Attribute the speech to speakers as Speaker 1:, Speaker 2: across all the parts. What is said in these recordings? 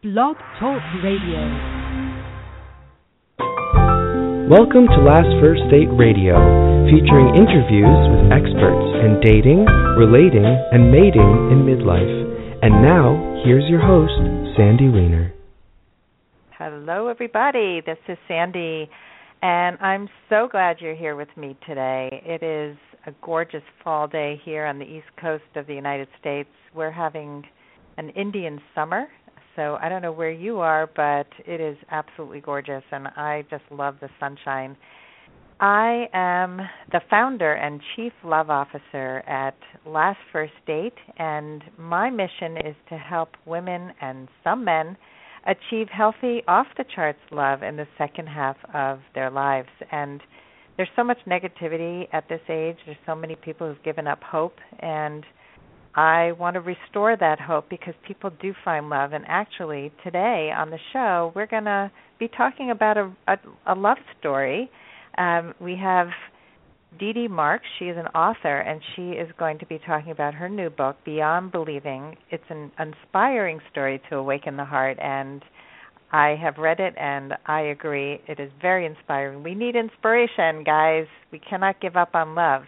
Speaker 1: Blog Talk Radio.
Speaker 2: Welcome to Last First Date Radio, featuring interviews with experts in dating, relating, and mating in midlife. And now, here's your host, Sandy Weiner.
Speaker 3: Hello, everybody. This is Sandy, and I'm so glad you're here with me today. It is a gorgeous fall day here on the east coast of the United States. We're having an Indian summer, so I don't know where you are, but it is absolutely gorgeous, and I just love the sunshine. I am the founder and chief love officer at Last First Date, and my mission is to help women and some men achieve healthy, off the charts love in the second half of their lives. And there's so much negativity at this age. There's so many people who've given up hope, and I want to restore that hope because people do find love. And actually, today on the show, we're going to be talking about a, a, a love story. Um, we have Dee Dee Marx. She is an author, and she is going to be talking about her new book, Beyond Believing. It's an inspiring story to awaken the heart, and I have read it, and I agree. It is very inspiring. We need inspiration, guys. We cannot give up on love.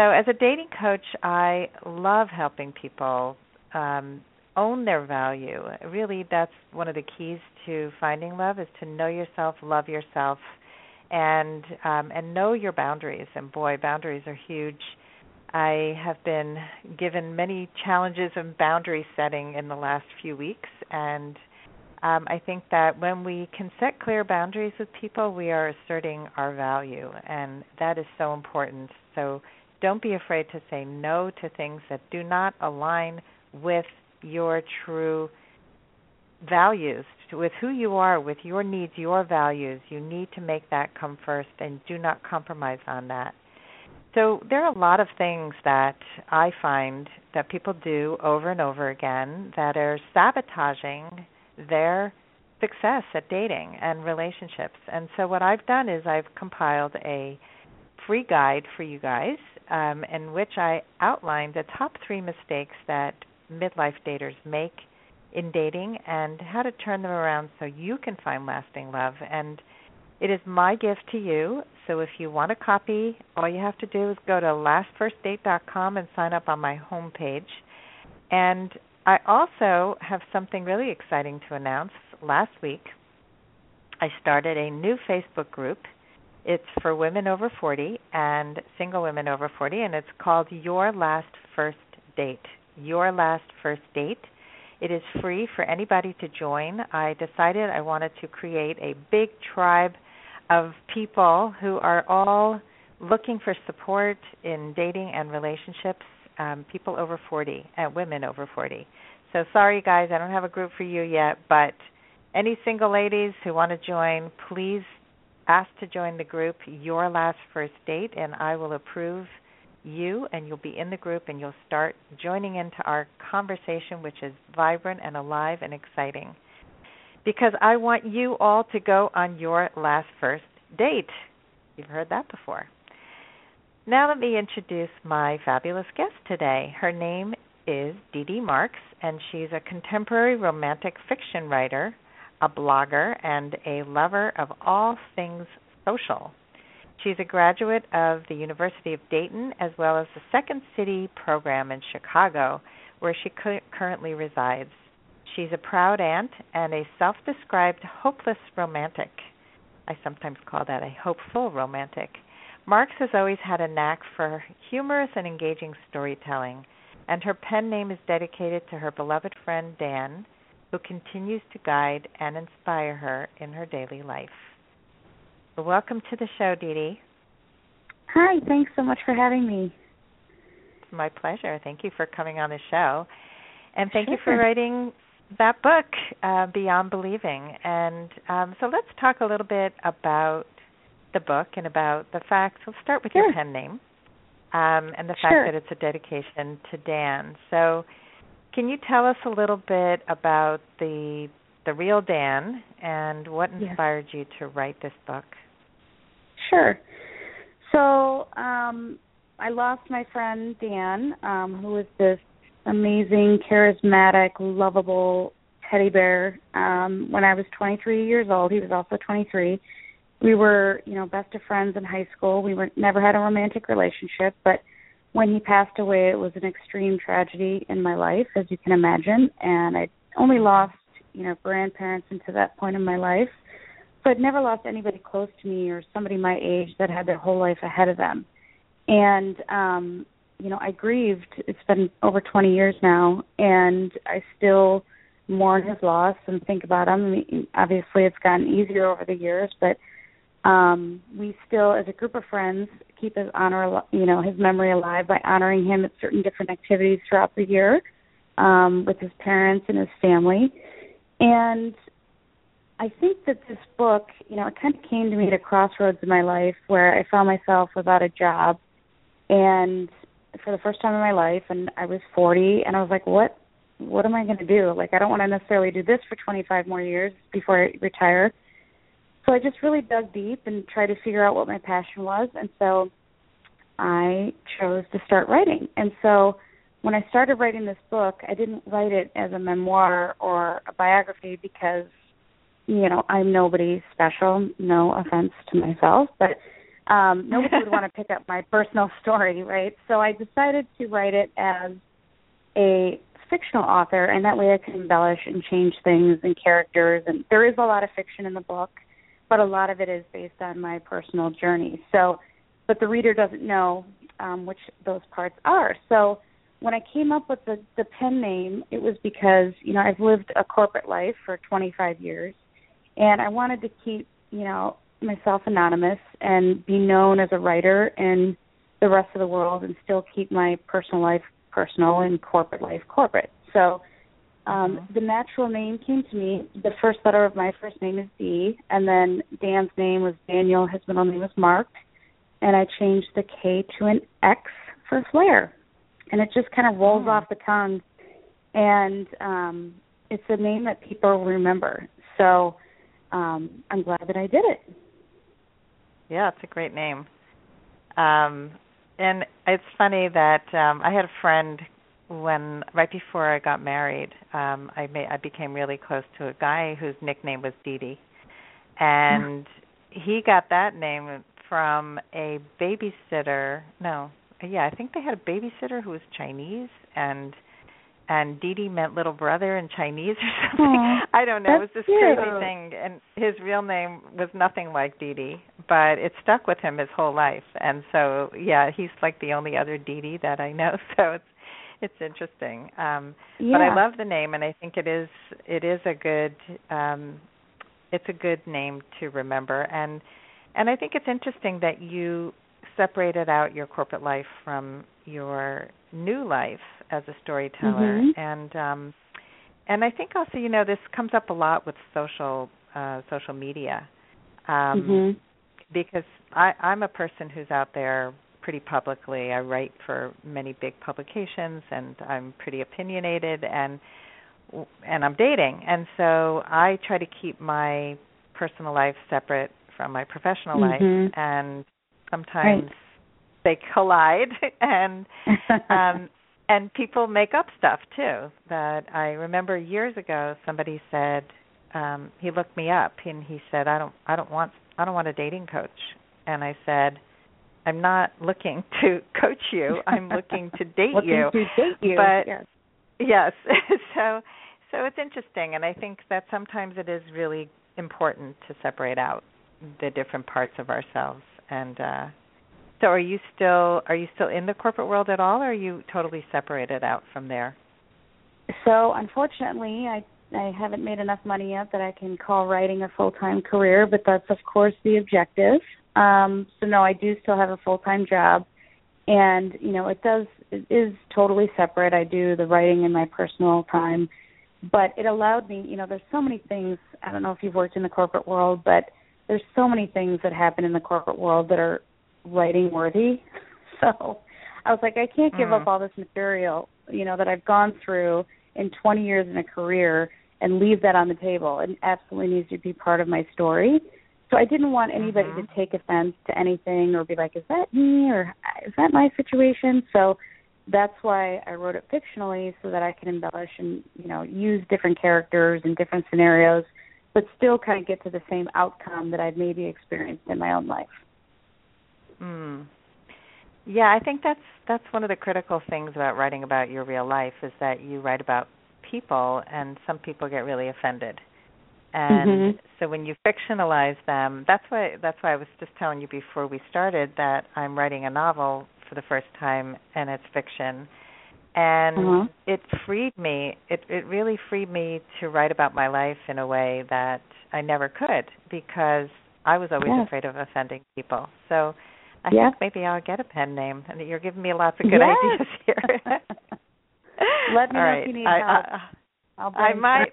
Speaker 3: So, as a dating coach, I love helping people um, own their value. Really, that's one of the keys to finding love is to know yourself, love yourself, and um, and know your boundaries. And boy, boundaries are huge. I have been given many challenges in boundary setting in the last few weeks, and um, I think that when we can set clear boundaries with people, we are asserting our value, and that is so important. So don't be afraid to say no to things that do not align with your true values, with who you are, with your needs, your values. You need to make that come first and do not compromise on that. So there are a lot of things that I find that people do over and over again that are sabotaging their success at dating and relationships. And so what I've done is I've compiled a free guide for you guys um, in which I outline the top three mistakes that midlife daters make in dating and how to turn them around so you can find lasting love. And it is my gift to you. So if you want a copy, all you have to do is go to lastfirstdate.com and sign up on my homepage. And I also have something really exciting to announce. Last week, I started a new Facebook group. It's for women over 40 and single women over 40, and it's called Your Last First Date. Your Last First Date. It is free for anybody to join. I decided I wanted to create a big tribe of people who are all looking for support in dating and relationships, um, people over 40, and women over 40. So sorry, guys, I don't have a group for you yet, but any single ladies who want to join, please ask to join the group Your Last First Date, and I will approve you, and you'll be in the group, and you'll start joining into our conversation, which is vibrant and alive and exciting. Because I want you all to go on your last first date. You've heard that before. Now, let me introduce my fabulous guest today. Her name is Dee Dee Marx, and she's a contemporary romantic fiction writer, a blogger, and a lover of all things social. She's a graduate of the University of Dayton as well as the Second City program in Chicago, where she cu- currently resides. She's a proud aunt and a self described hopeless romantic. I sometimes call that a hopeful romantic. Marx has always had a knack for humorous and engaging storytelling and her pen name is dedicated to her beloved friend Dan, who continues to guide and inspire her in her daily life. welcome to the show, Dee Dee.
Speaker 4: Hi, thanks so much for having me.
Speaker 3: It's my pleasure. Thank you for coming on the show. And thank
Speaker 4: sure.
Speaker 3: you for writing that book, uh, Beyond Believing. And um, so let's talk a little bit about the book and about the facts. We'll start with
Speaker 4: sure.
Speaker 3: your pen name um, and the fact that it's a dedication to Dan. So, can you tell us a little bit about the the real Dan and what inspired
Speaker 4: yes.
Speaker 3: you to write this book?
Speaker 4: Sure. So, um, I lost my friend Dan, um, who was this amazing, charismatic, lovable, teddy bear um when I was 23 years old. He was also 23. We were, you know, best of friends in high school. We were never had a romantic relationship, but when he passed away, it was an extreme tragedy in my life, as you can imagine, and I only lost, you know, grandparents into that point in my life. So I'd never lost anybody close to me or somebody my age that had their whole life ahead of them. And um you know, I grieved. It's been over 20 years now, and I still mourn his loss and think about him. Obviously, it's gotten easier over the years, but um we still, as a group of friends, keep his honor, you know, his memory alive by honoring him at certain different activities throughout the year um, with his parents and his family. And I think that this book, you know, it kind of came to me at a crossroads in my life where I found myself without a job and for the first time in my life and I was 40 and I was like what what am I going to do? Like I don't want to necessarily do this for 25 more years before I retire. So I just really dug deep and tried to figure out what my passion was and so I chose to start writing. And so when I started writing this book, I didn't write it as a memoir or a biography because you know, I'm nobody special, no offense to myself, but um, nobody would want to pick up my personal story, right? So I decided to write it as a fictional author, and that way I can embellish and change things and characters. And there is a lot of fiction in the book, but a lot of it is based on my personal journey. So, but the reader doesn't know um, which those parts are. So when I came up with the the pen name, it was because you know I've lived a corporate life for 25 years, and I wanted to keep you know myself anonymous and be known as a writer in the rest of the world and still keep my personal life personal and corporate life corporate. So um mm-hmm. the natural name came to me. The first letter of my first name is D and then Dan's name was Daniel, his middle name was Mark, and I changed the K to an X for Flair. And it just kind of rolls oh. off the tongue and um it's a name that people remember. So um I'm glad that I did it.
Speaker 3: Yeah, it's a great name. Um, and it's funny that um, I had a friend when right before I got married. Um, I made I became really close to a guy whose nickname was Didi, and he got that name from a babysitter. No, yeah, I think they had a babysitter who was Chinese, and and Didi meant little brother in Chinese or something. Aww, I don't know. It was this
Speaker 4: cute.
Speaker 3: crazy thing, and his real name was nothing like Didi, but it stuck with him his whole life. And so, yeah, he's like the only other Didi that I know. So it's it's interesting. Um
Speaker 4: yeah.
Speaker 3: But I love the name, and I think it is it is a good um it's a good name to remember. And and I think it's interesting that you separated out your corporate life from your new life as a storyteller
Speaker 4: mm-hmm.
Speaker 3: and um and I think also you know this comes up a lot with social uh social media um
Speaker 4: mm-hmm.
Speaker 3: because I I'm a person who's out there pretty publicly I write for many big publications and I'm pretty opinionated and and I'm dating and so I try to keep my personal life separate from my professional
Speaker 4: mm-hmm.
Speaker 3: life and sometimes right. they collide and um and people make up stuff too that i remember years ago somebody said um he looked me up and he said i don't i don't want i don't want a dating coach and i said i'm not looking to coach you. I'm looking to date
Speaker 4: looking
Speaker 3: you.
Speaker 4: to date you
Speaker 3: but
Speaker 4: yes,
Speaker 3: yes. So so it's interesting and i think that sometimes it is really important to separate out the different parts of ourselves. And uh so are you still are you still in the corporate world at all or are you totally separated out from there?
Speaker 4: So unfortunately I I haven't made enough money yet that I can call writing a full time career, but that's of course the objective. Um so no, I do still have a full time job and you know it does it is totally separate. I do the writing in my personal time, but it allowed me, you know, there's so many things. I don't know if you've worked in the corporate world, but there's so many things that happen in the corporate world that are writing worthy. So I was like, I can't give
Speaker 3: mm.
Speaker 4: up all this material, you know, that I've gone through in 20 years in a career and leave that on the table. It absolutely needs to be part of my story. So I didn't want anybody
Speaker 3: mm-hmm.
Speaker 4: to take offense to anything or be like, is that me or is that my situation? So that's why I wrote it fictionally so that I can embellish and you know use different characters and different scenarios, but still kind of get to the same outcome that I've maybe experienced in my own life.
Speaker 3: Mm. Yeah, I think that's that's one of the critical things about writing about your real life is that you write about people and some people get really offended. And
Speaker 4: mm-hmm.
Speaker 3: so when you fictionalize them, that's why that's why I was just telling you before we started that I'm writing a novel for the first time and it's fiction. And
Speaker 4: uh-huh.
Speaker 3: it freed me. It it really freed me to write about my life in a way that I never could because I was always
Speaker 4: yes.
Speaker 3: afraid of offending people. So I
Speaker 4: yes.
Speaker 3: think maybe I'll get a pen name. And you're giving me lots of good
Speaker 4: yes.
Speaker 3: ideas here.
Speaker 4: Let me
Speaker 3: All
Speaker 4: know
Speaker 3: right.
Speaker 4: if you need
Speaker 3: I,
Speaker 4: help.
Speaker 3: I, I might.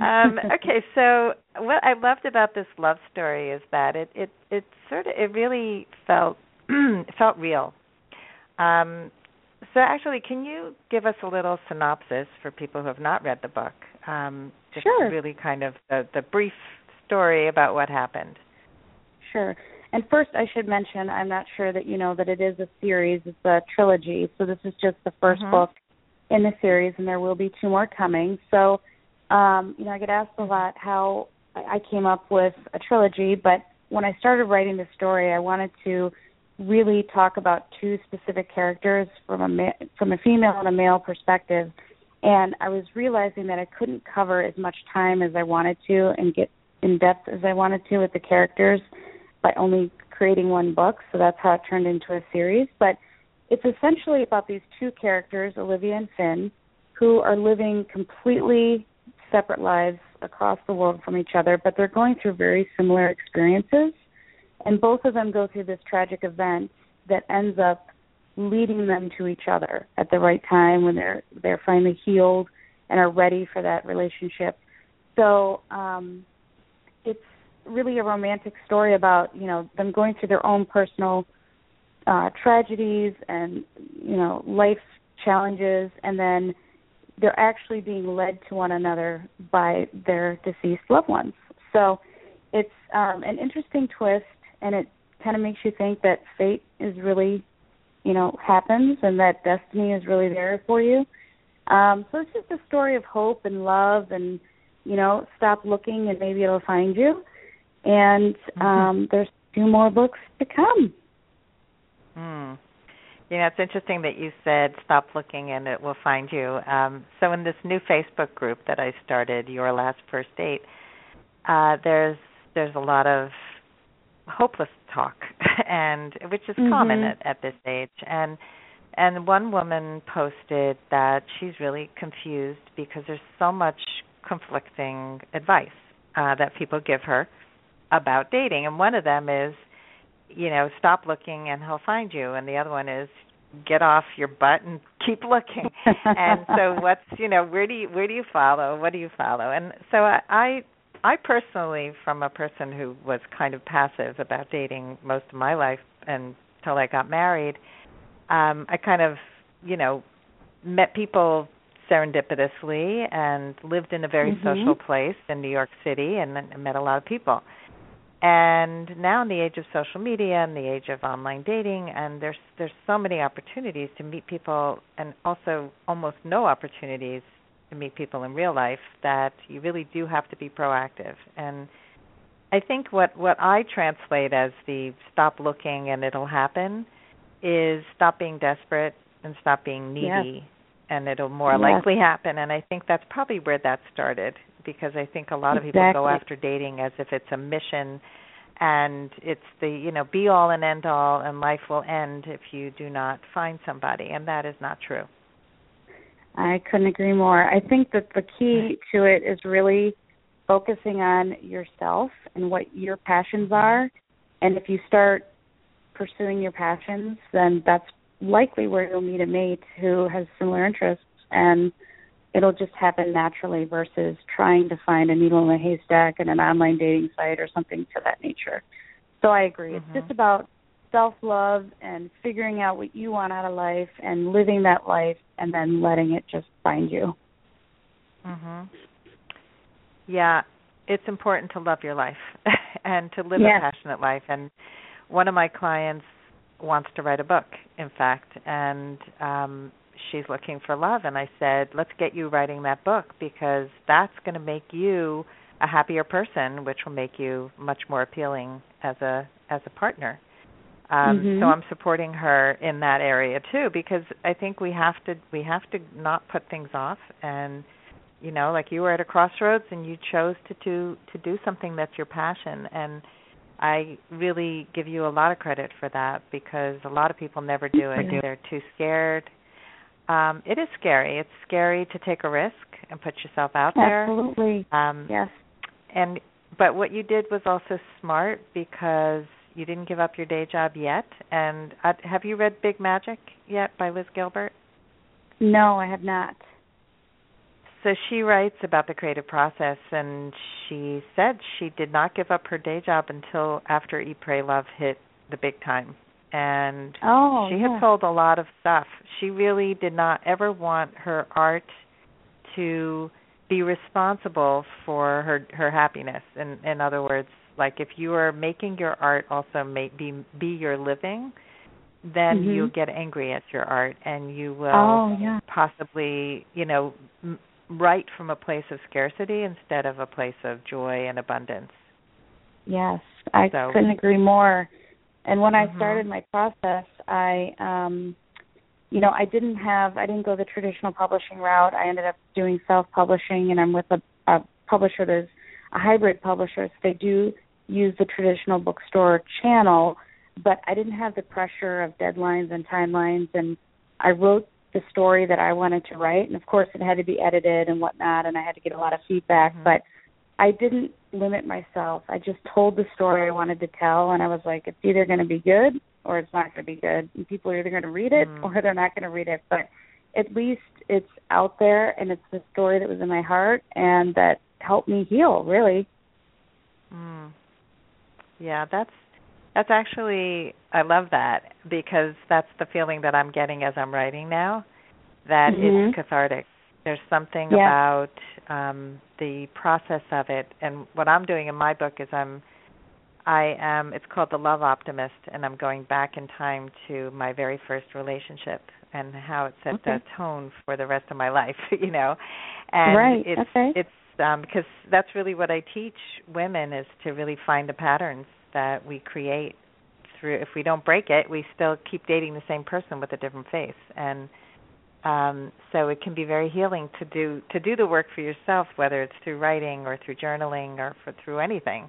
Speaker 3: um, okay, so what I loved about this love story is that it it it sort of it really felt felt real. Um, so actually, can you give us a little synopsis for people who have not read the book? Um, just
Speaker 4: sure.
Speaker 3: really kind of the, the brief story about what happened.
Speaker 4: Sure. And first, I should mention, I'm not sure that you know that it is a series. It's a trilogy. So this is just the 1st
Speaker 3: Mhm.
Speaker 4: book in the series, and there will be two more coming. So, um, you know, I get asked a lot how I came up with a trilogy, but when I started writing the story, I wanted to really talk about two specific characters from a ma- from a female and a male perspective. And I was realizing that I couldn't cover as much time as I wanted to and get in depth as I wanted to with the characters by only creating one book. So that's how it turned into a series. But it's essentially about these two characters, Olivia and Finn, who are living completely separate lives across the world from each other, but they're going through very similar experiences. And both of them go through this tragic event that ends up leading them to each other at the right time when they're they're finally healed and are ready for that relationship. So um it's really a romantic story about you know them going through their own personal uh tragedies and you know life challenges and then they're actually being led to one another by their deceased loved ones. So it's um an interesting twist and it kind of makes you think that fate is really you know happens and that destiny is really there for you. Um so it's just a story of hope and love and you know stop looking and maybe it'll find you and um, there's two more books to come.
Speaker 3: Mm. You know, it's interesting that you said stop looking and it will find you. Um, so in this new Facebook group that I started, Your Last First Date, uh, there's there's a lot of hopeless talk, and which is
Speaker 4: mm-hmm.
Speaker 3: common at, at this age. And and one woman posted that she's really confused because there's so much conflicting advice uh, that people give her about dating and one of them is you know stop looking and he'll find you and the other one is get off your butt and keep looking. And so what's you know where do you where do you follow? What do you follow? And so i i i personally from a person who was kind of passive about dating most of my life until i got married um i kind of you know met people serendipitously and lived in a very
Speaker 4: mm-hmm.
Speaker 3: social place in New York City and, and met a lot of people and now in the age of social media and the age of online dating and there's there's so many opportunities to meet people and also almost no opportunities to meet people in real life that you really do have to be proactive and i think what what i translate as the stop looking and it'll happen is stop being desperate and stop being needy
Speaker 4: yes.
Speaker 3: and it'll more
Speaker 4: yes.
Speaker 3: likely happen and i think that's probably where that started because I think a lot of
Speaker 4: exactly.
Speaker 3: people go after dating as if it's a mission and it's the you know be all and end all and life will end if you do not find somebody and that is not true.
Speaker 4: I couldn't agree more. I think that the key to it is really focusing on yourself and what your passions are and if you start pursuing your passions then that's likely where you'll meet a mate who has similar interests and it'll just happen naturally versus trying to find a needle in a haystack in an online dating site or something to that nature. So I agree.
Speaker 3: Mm-hmm.
Speaker 4: It's just about self love and figuring out what you want out of life and living that life and then letting it just find you.
Speaker 3: Mhm. Yeah, it's important to love your life and to live
Speaker 4: yes.
Speaker 3: a passionate life and one of my clients wants to write a book, in fact, and um she's looking for love and I said, "Let's get you writing that book because that's going to make you a happier person, which will make you much more appealing as a as a partner." Um
Speaker 4: Mhm.
Speaker 3: so I'm supporting her in that area too because I think we have to we have to not put things off and you know, like you were at a crossroads and you chose to do to do something that's your passion and I really give you a lot of credit for that because a lot of people never do it. They're too scared. Um, it is scary. It's scary to take a risk and put yourself out there.
Speaker 4: Absolutely.
Speaker 3: Um,
Speaker 4: Yes.
Speaker 3: and but what you did was also smart because you didn't give up your day job yet. And uh, have you read Big Magic yet by Liz Gilbert?
Speaker 4: No, I have not.
Speaker 3: So she writes about the creative process, and she said she did not give up her day job until after Eat, Pray, Love hit the big time. And
Speaker 4: Oh,
Speaker 3: she
Speaker 4: yeah.
Speaker 3: had sold a lot of stuff. She really did not ever want her art to be responsible for her her happiness. In in other words, like if you are making your art also make be be your living, then
Speaker 4: Mhm.
Speaker 3: you'll get angry at your art and you will
Speaker 4: Oh, yeah.
Speaker 3: possibly, you know, m- write from a place of scarcity instead of a place of joy and abundance.
Speaker 4: Yes, I
Speaker 3: So-
Speaker 4: couldn't agree more. And when I
Speaker 3: Mhm.
Speaker 4: started my process, I um you know, I didn't have I didn't go the traditional publishing route. I ended up doing self-publishing and I'm with a, a publisher there's a hybrid publisher. So they do use the traditional bookstore channel, but I didn't have the pressure of deadlines and timelines and I wrote the story that I wanted to write and of course it had to be edited and whatnot and I had to get a lot of feedback,
Speaker 3: Mhm.
Speaker 4: but I didn't limit myself. I just told the story I wanted to tell, and I was like, it's either going to be good or it's not going to be good. And people are either going to read it
Speaker 3: Mm.
Speaker 4: or they're not going to read it. But at least it's out there, and it's the story that was in my heart and that helped me heal. Really.
Speaker 3: Mm. Yeah, that's that's actually I love that because that's the feeling that I'm getting as I'm writing now. That
Speaker 4: Mhm.
Speaker 3: it's cathartic. There's something
Speaker 4: Yeah.
Speaker 3: about um the process of it and what I'm doing in my book is I'm I am it's called The Love Optimist and I'm going back in time to my very first relationship and how it set
Speaker 4: Okay.
Speaker 3: the tone for the rest of my life, you know. And
Speaker 4: Right,
Speaker 3: it's
Speaker 4: okay.
Speaker 3: it's um because that's really what I teach women is to really find the patterns that we create through if we don't break it, we still keep dating the same person with a different face. And um so it can be very healing to do to do the work for yourself whether it's through writing or through journaling or for through anything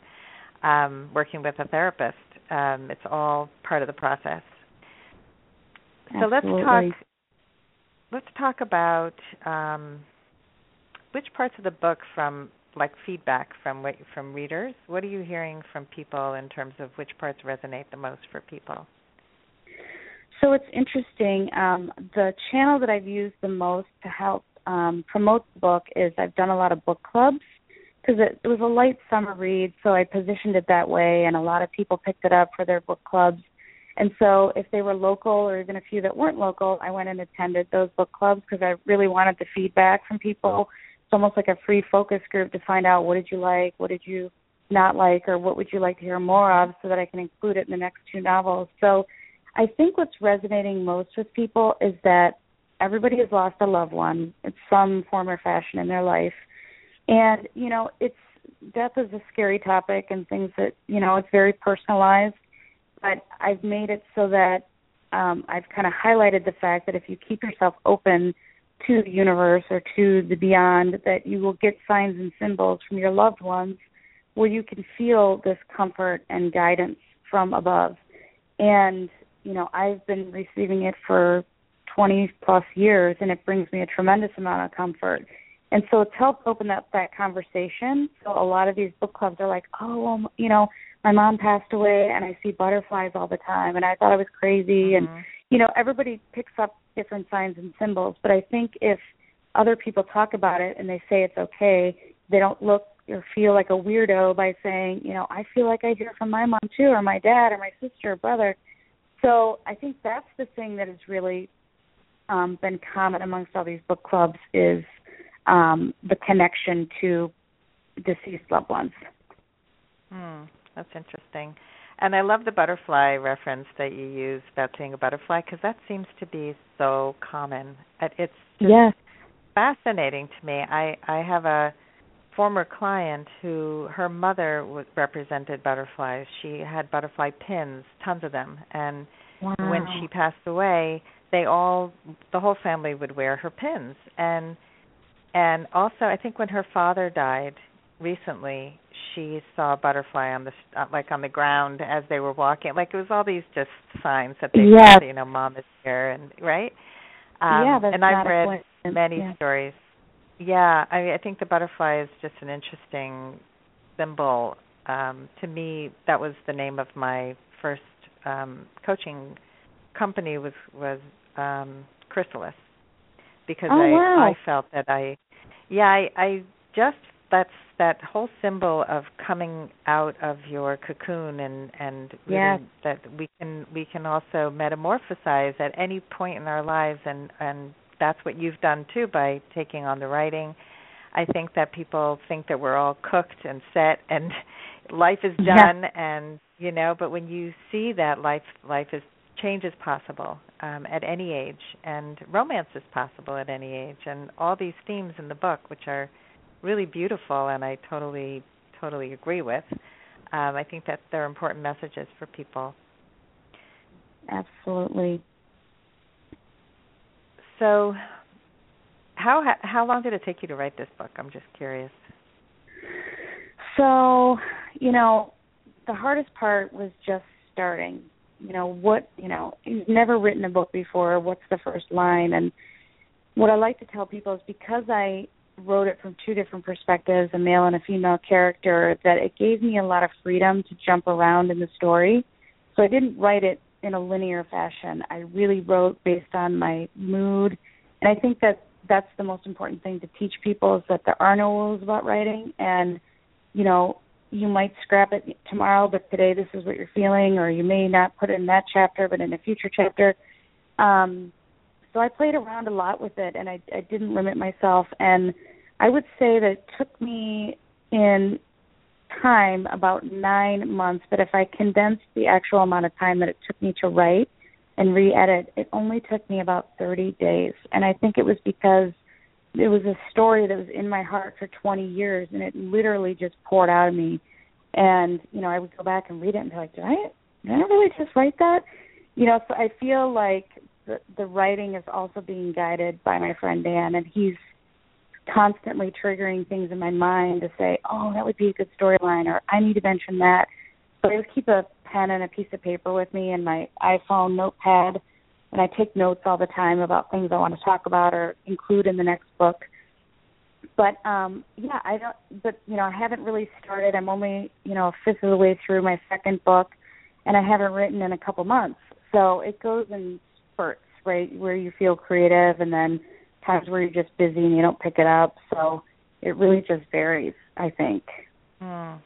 Speaker 3: um working with a therapist. Um it's all part of the process. So let's talk let's talk about um which parts of the book from like feedback from what from readers? What are you hearing from people in terms of which parts resonate the most for people
Speaker 4: So it's interesting. Um, the channel that I've used the most to help um, promote the book is I've done a lot of book clubs because it, it was a light summer read, so I positioned it that way, and a lot of people picked it up for their book clubs. And so, if they were local or even a few that weren't local, I went and attended those book clubs because I really wanted the feedback from people. It's almost like a free focus group to find out what did you like, what did you not like, or what would you like to hear more of, so that I can include it in the next two novels. So I think what's resonating most with people is that everybody has lost a loved one in some form or fashion in their life. And, you know, it's death is a scary topic and things that, you know, it's very personalized. But I've made it so that um, I've kind of highlighted the fact that if you keep yourself open to the universe or to the beyond, that you will get signs and symbols from your loved ones where you can feel this comfort and guidance from above. And you know, I've been receiving it for 20 plus years, and it brings me a tremendous amount of comfort. And so it's helped open up that conversation. So a lot of these book clubs are like, oh, well, you know, my mom passed away, and I see butterflies all the time, and I thought I was crazy. And
Speaker 3: Mhm.
Speaker 4: you know, everybody picks up different signs and symbols. But I think if other people talk about it and they say it's okay, they don't look or feel like a weirdo by saying, you know, I feel like I hear from my mom too, or my dad, or my sister, or brother. So I think that's the thing that has really um, been common amongst all these book clubs is um, the connection to deceased loved ones.
Speaker 3: Hmm, that's interesting. and I love the butterfly reference that you use about seeing a butterfly because that seems to be so common. It's just
Speaker 4: yes.
Speaker 3: fascinating to me. I I have a former client who her mother was represented butterflies. She had butterfly pins, tons of them, and
Speaker 4: wow.
Speaker 3: when she passed away, they all the whole family would wear her pins and and also I think when her father died recently, she saw a butterfly on the uh, like on the ground as they were walking. Like it was all these just signs that they
Speaker 4: yes.
Speaker 3: you know, mom is here and right. Um,
Speaker 4: yeah, that's
Speaker 3: and I've
Speaker 4: read
Speaker 3: many
Speaker 4: yeah.
Speaker 3: stories. Yeah, I mean, I think the butterfly is just an interesting symbol. Um, to me, that was the name of my first um, coaching company was was um, Chrysalis because
Speaker 4: oh,
Speaker 3: I
Speaker 4: wow.
Speaker 3: I felt that I yeah I I just that's that whole symbol of coming out of your cocoon and and really
Speaker 4: yes.
Speaker 3: that we can we can also metamorphosize at any point in our lives and and that's what you've done too by taking on the writing i think that people think that we're all cooked and set and life is done
Speaker 4: yes.
Speaker 3: and you know but when you see that life life is change is possible um, at any age and romance is possible at any age and all these themes in the book which are really beautiful and I totally totally agree with. Um, I think that they're important messages for people.
Speaker 4: Absolutely.
Speaker 3: So, how how long did it take you to write this book? I'm just curious.
Speaker 4: So, you know, the hardest part was just starting. You know, what, you know, you've never written a book before, what's the first line and what I like to tell people is because I wrote it from two different perspectives, a male and a female character, that it gave me a lot of freedom to jump around in the story. So I didn't write it in a linear fashion. I really wrote based on my mood, and I think that that's the most important thing to teach people is that there are no rules about writing, and you know you might scrap it tomorrow, but today this is what you're feeling, or you may not put it in that chapter, but in a future chapter. Um, so I played around a lot with it, and I, I didn't limit myself. And I would say that it took me in time about nine months, but if I condensed the actual amount of time that it took me to write and re-edit, it only took me about 30 days. And I think it was because it was a story that was in my heart for 20 years, and it literally just poured out of me. And you know, I would go back and read it and be like, did I, did I really just write that? You know, so I feel like the, the writing is also being guided by my friend Dan, and he's constantly triggering things in my mind to say, "Oh, that would be a good storyline," or "I need to mention that." So I keep a pen and a piece of paper with me and my iPhone notepad, and I take notes all the time about things I want to talk about or include in the next book. But um yeah, I don't. But you know, I haven't really started. I'm only you know a fifth of the way through my second book, and I haven't written in a couple months. So it goes in spurts, right? Where you feel creative, and then times where you're just busy and you don't pick it up. So it really just varies, I think.
Speaker 3: Mm.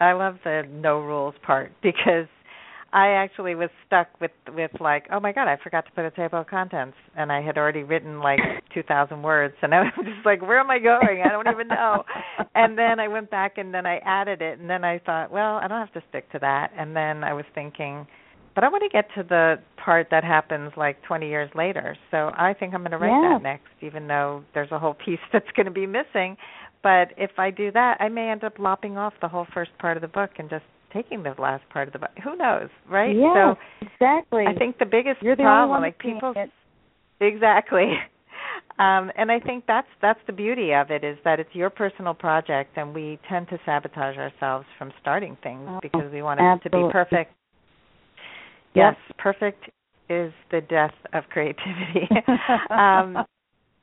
Speaker 3: I love the no rules part because I actually was stuck with with like, oh my god, I forgot to put a table of contents, and I had already written like two thousand words, and I was just like, where am I going? I don't even know. and then I went back and then I added it, and then I thought, well, I don't have to stick to that. And then I was thinking, but I want to get to the part that happens like 20 years later. So I think I'm going to write
Speaker 4: yeah.
Speaker 3: that next, even though there's a whole piece that's going to be missing. But if I do that, I may end up lopping off the whole first part of the book and just taking the last part of the book. Who knows, right?
Speaker 4: Yeah,
Speaker 3: so
Speaker 4: exactly.
Speaker 3: I think the biggest
Speaker 4: You're the
Speaker 3: problem, like people,
Speaker 4: it.
Speaker 3: exactly. Um, and I think that's that's the beauty of it is that it's your personal project, and we tend to sabotage ourselves from starting things
Speaker 4: oh,
Speaker 3: because we want it
Speaker 4: absolutely.
Speaker 3: to be perfect Yes, perfect is the death of creativity. um,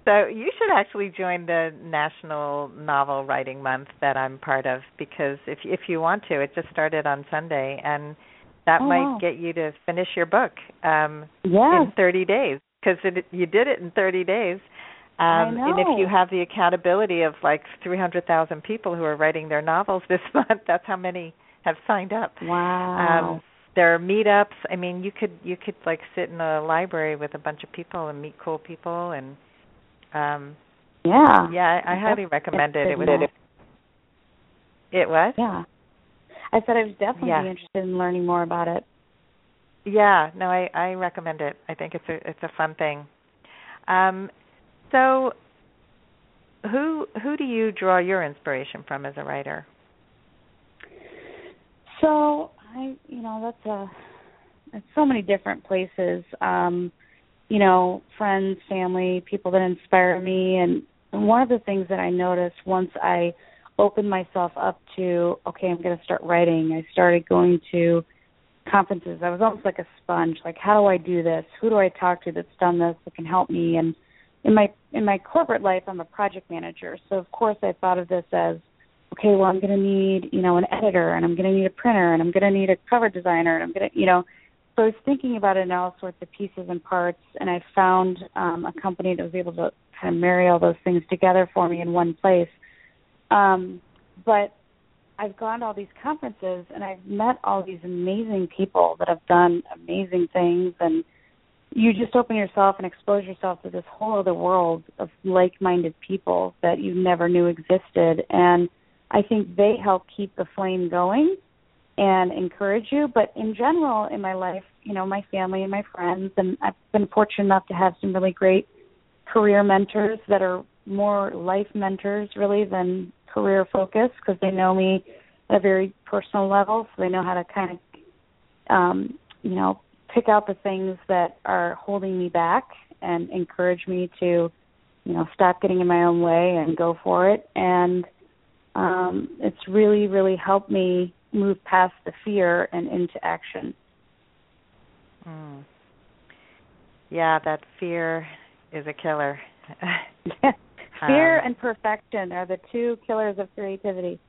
Speaker 3: so you should actually join the National Novel Writing Month that I'm part of because if if you want to, it just started on Sunday and that
Speaker 4: oh,
Speaker 3: might
Speaker 4: wow.
Speaker 3: get you to finish your book um,
Speaker 4: yes.
Speaker 3: in 30 days because you did it in 30 days. Um. And if you have the accountability of like 300,000 people who are writing their novels this month, that's how many have signed up.
Speaker 4: Wow.
Speaker 3: Um, there are meetups. I mean, you could you could like sit in a library with a bunch of people and meet cool people and um
Speaker 4: yeah.
Speaker 3: Yeah, I, I highly recommend it. It was it was?
Speaker 4: Yeah. I said I was definitely
Speaker 3: Yeah.
Speaker 4: interested in learning more about it.
Speaker 3: Yeah, no, I, I recommend it. I think it's a it's a fun thing. Um, so, who who do you draw your inspiration from as a writer?
Speaker 4: So I, you know, that's a it's so many different places. Um, you know, friends, family, people that inspire me, and, and one of the things that I noticed once I opened myself up to, okay, I'm going to start writing. I started going to conferences. I was almost like a sponge. Like, how do I do this? Who do I talk to that's done this that can help me? And in my in my corporate life, I'm a project manager, so of course I thought of this as okay, well, I'm going to need, you know, an editor and I'm going to need a printer and I'm going to need a cover designer and I'm going to, you know, so I was thinking about it in all sorts of pieces and parts and I found um, a company that was able to kind of marry all those things together for me in one place. Um, but I've gone to all these conferences and I've met all these amazing people that have done amazing things and you just open yourself and expose yourself to this whole other world of like-minded people that you never knew existed and I think they help keep the flame going and encourage you. But in general, in my life, you know, my family and my friends, and I've been fortunate enough to have some really great career mentors that are more life mentors really than career focused because they know me at a very personal level, so they know how to kind of, um, you know, pick out the things that are holding me back and encourage me to, you know, stop getting in my own way and go for it. And um, it's really, really helped me move past the fear and into action.
Speaker 3: Mm. Yeah, that fear is a killer.
Speaker 4: fear
Speaker 3: Um,
Speaker 4: and perfection are the two killers of creativity.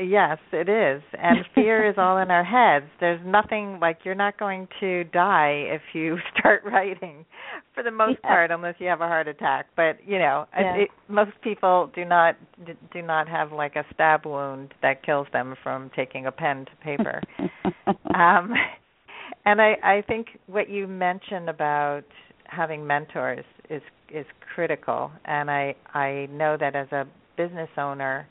Speaker 3: Yes, it is. And fear is all in our heads. There's nothing like you're not going to die if you start writing for the most
Speaker 4: Yeah.
Speaker 3: part unless you have a heart attack. But, you know,
Speaker 4: Yeah.
Speaker 3: it, most people do not do not have like a stab wound that kills them from taking a pen to paper. um and I I think what you mentioned about having mentors is is critical and I I know that as a business owner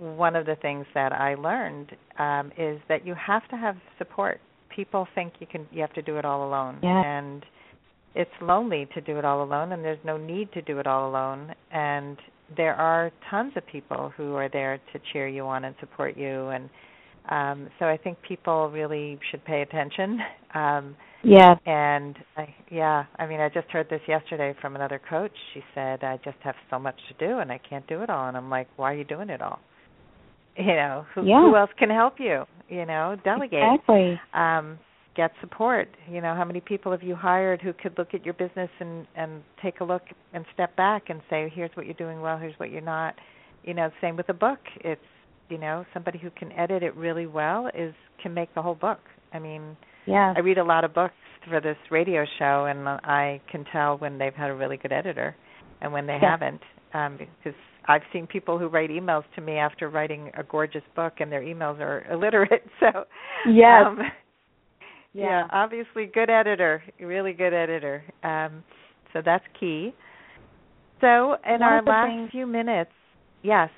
Speaker 3: one of the things that I learned um, is that you have to have support. People think you can you have to do it all alone,
Speaker 4: Yeah.
Speaker 3: and it's lonely to do it all alone, and there's no need to do it all alone. And there are tons of people who are there to cheer you on and support you, and um, so I think people really should pay attention. Um,
Speaker 4: yeah.
Speaker 3: and I, yeah, I mean, I just heard this yesterday from another coach. She said, "I just have so much to do, and I can't do it all." And I'm like, "Why are you doing it all?" You know, who,
Speaker 4: Yeah.
Speaker 3: who else can help you? You know, delegate,
Speaker 4: Exactly.
Speaker 3: um, get support. You know, how many people have you hired who could look at your business and and take a look and step back and say, "Here's what you're doing well. Here's what you're not." You know, same with a book. It's you know, somebody who can edit it really well is can make the whole book. I mean,
Speaker 4: Yeah.
Speaker 3: I read a lot of books for this radio show, and I can tell when they've had a really good editor and when they
Speaker 4: Yeah.
Speaker 3: haven't. Um, because I've seen people who write emails to me after writing a gorgeous book, and their emails are illiterate. So,
Speaker 4: Yes.
Speaker 3: um, yeah.
Speaker 4: Yeah.
Speaker 3: obviously good editor, really good editor. Um, so that's key. So, in
Speaker 4: One
Speaker 3: our last
Speaker 4: things-
Speaker 3: few minutes, yes.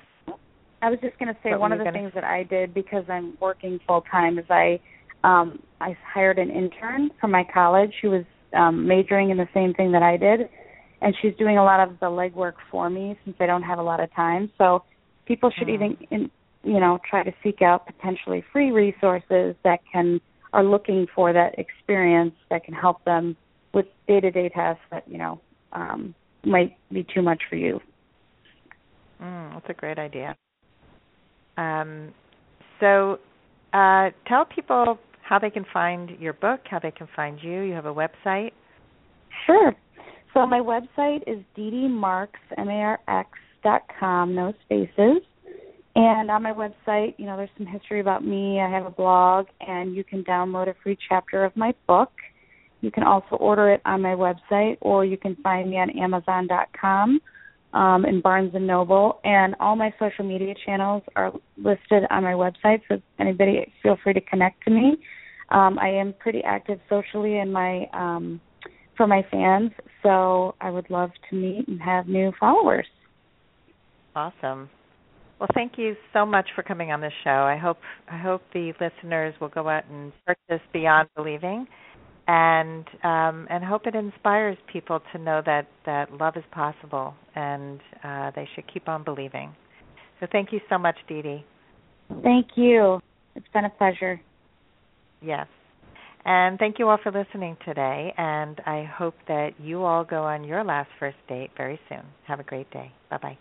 Speaker 4: I was just going to say
Speaker 3: What
Speaker 4: one of the things that I did because I'm working full time is I um I hired an intern from my college who was um majoring in the same thing that I did and she's doing a lot of the legwork for me since I don't have a lot of time. So people should
Speaker 3: Mm.
Speaker 4: even in, you know try to seek out potentially free resources that can are looking for that experience that can help them with day-to-day tasks that, you know, um might be too much for you.
Speaker 3: Mm, that's a great idea. Um, so, uh, tell people how they can find your book, how they can find you. You have a website.
Speaker 4: Sure. So my website is com, no spaces. And on my website, you know, there's some history about me. I have a blog, and you can download a free chapter of my book. You can also order it on my website, or you can find me on Amazon.com um, and Barnes and Noble. And all my social media channels are listed on my website. So anybody, feel free to connect to me. Um, I am pretty active socially in my um, for my fans, so I would love to meet and have new followers.
Speaker 3: Awesome. Well, thank you so much for coming on the show. I hope I hope the listeners will go out and purchase Beyond Believing, and um, and hope it inspires people to know that that love is possible and uh, they should keep on believing. So thank you so much, Dee Dee.
Speaker 4: Thank you. It's been a pleasure.
Speaker 3: Yes. And thank you all for listening today. And I hope that you all go on your last first date very soon. Have a great day. Bye bye.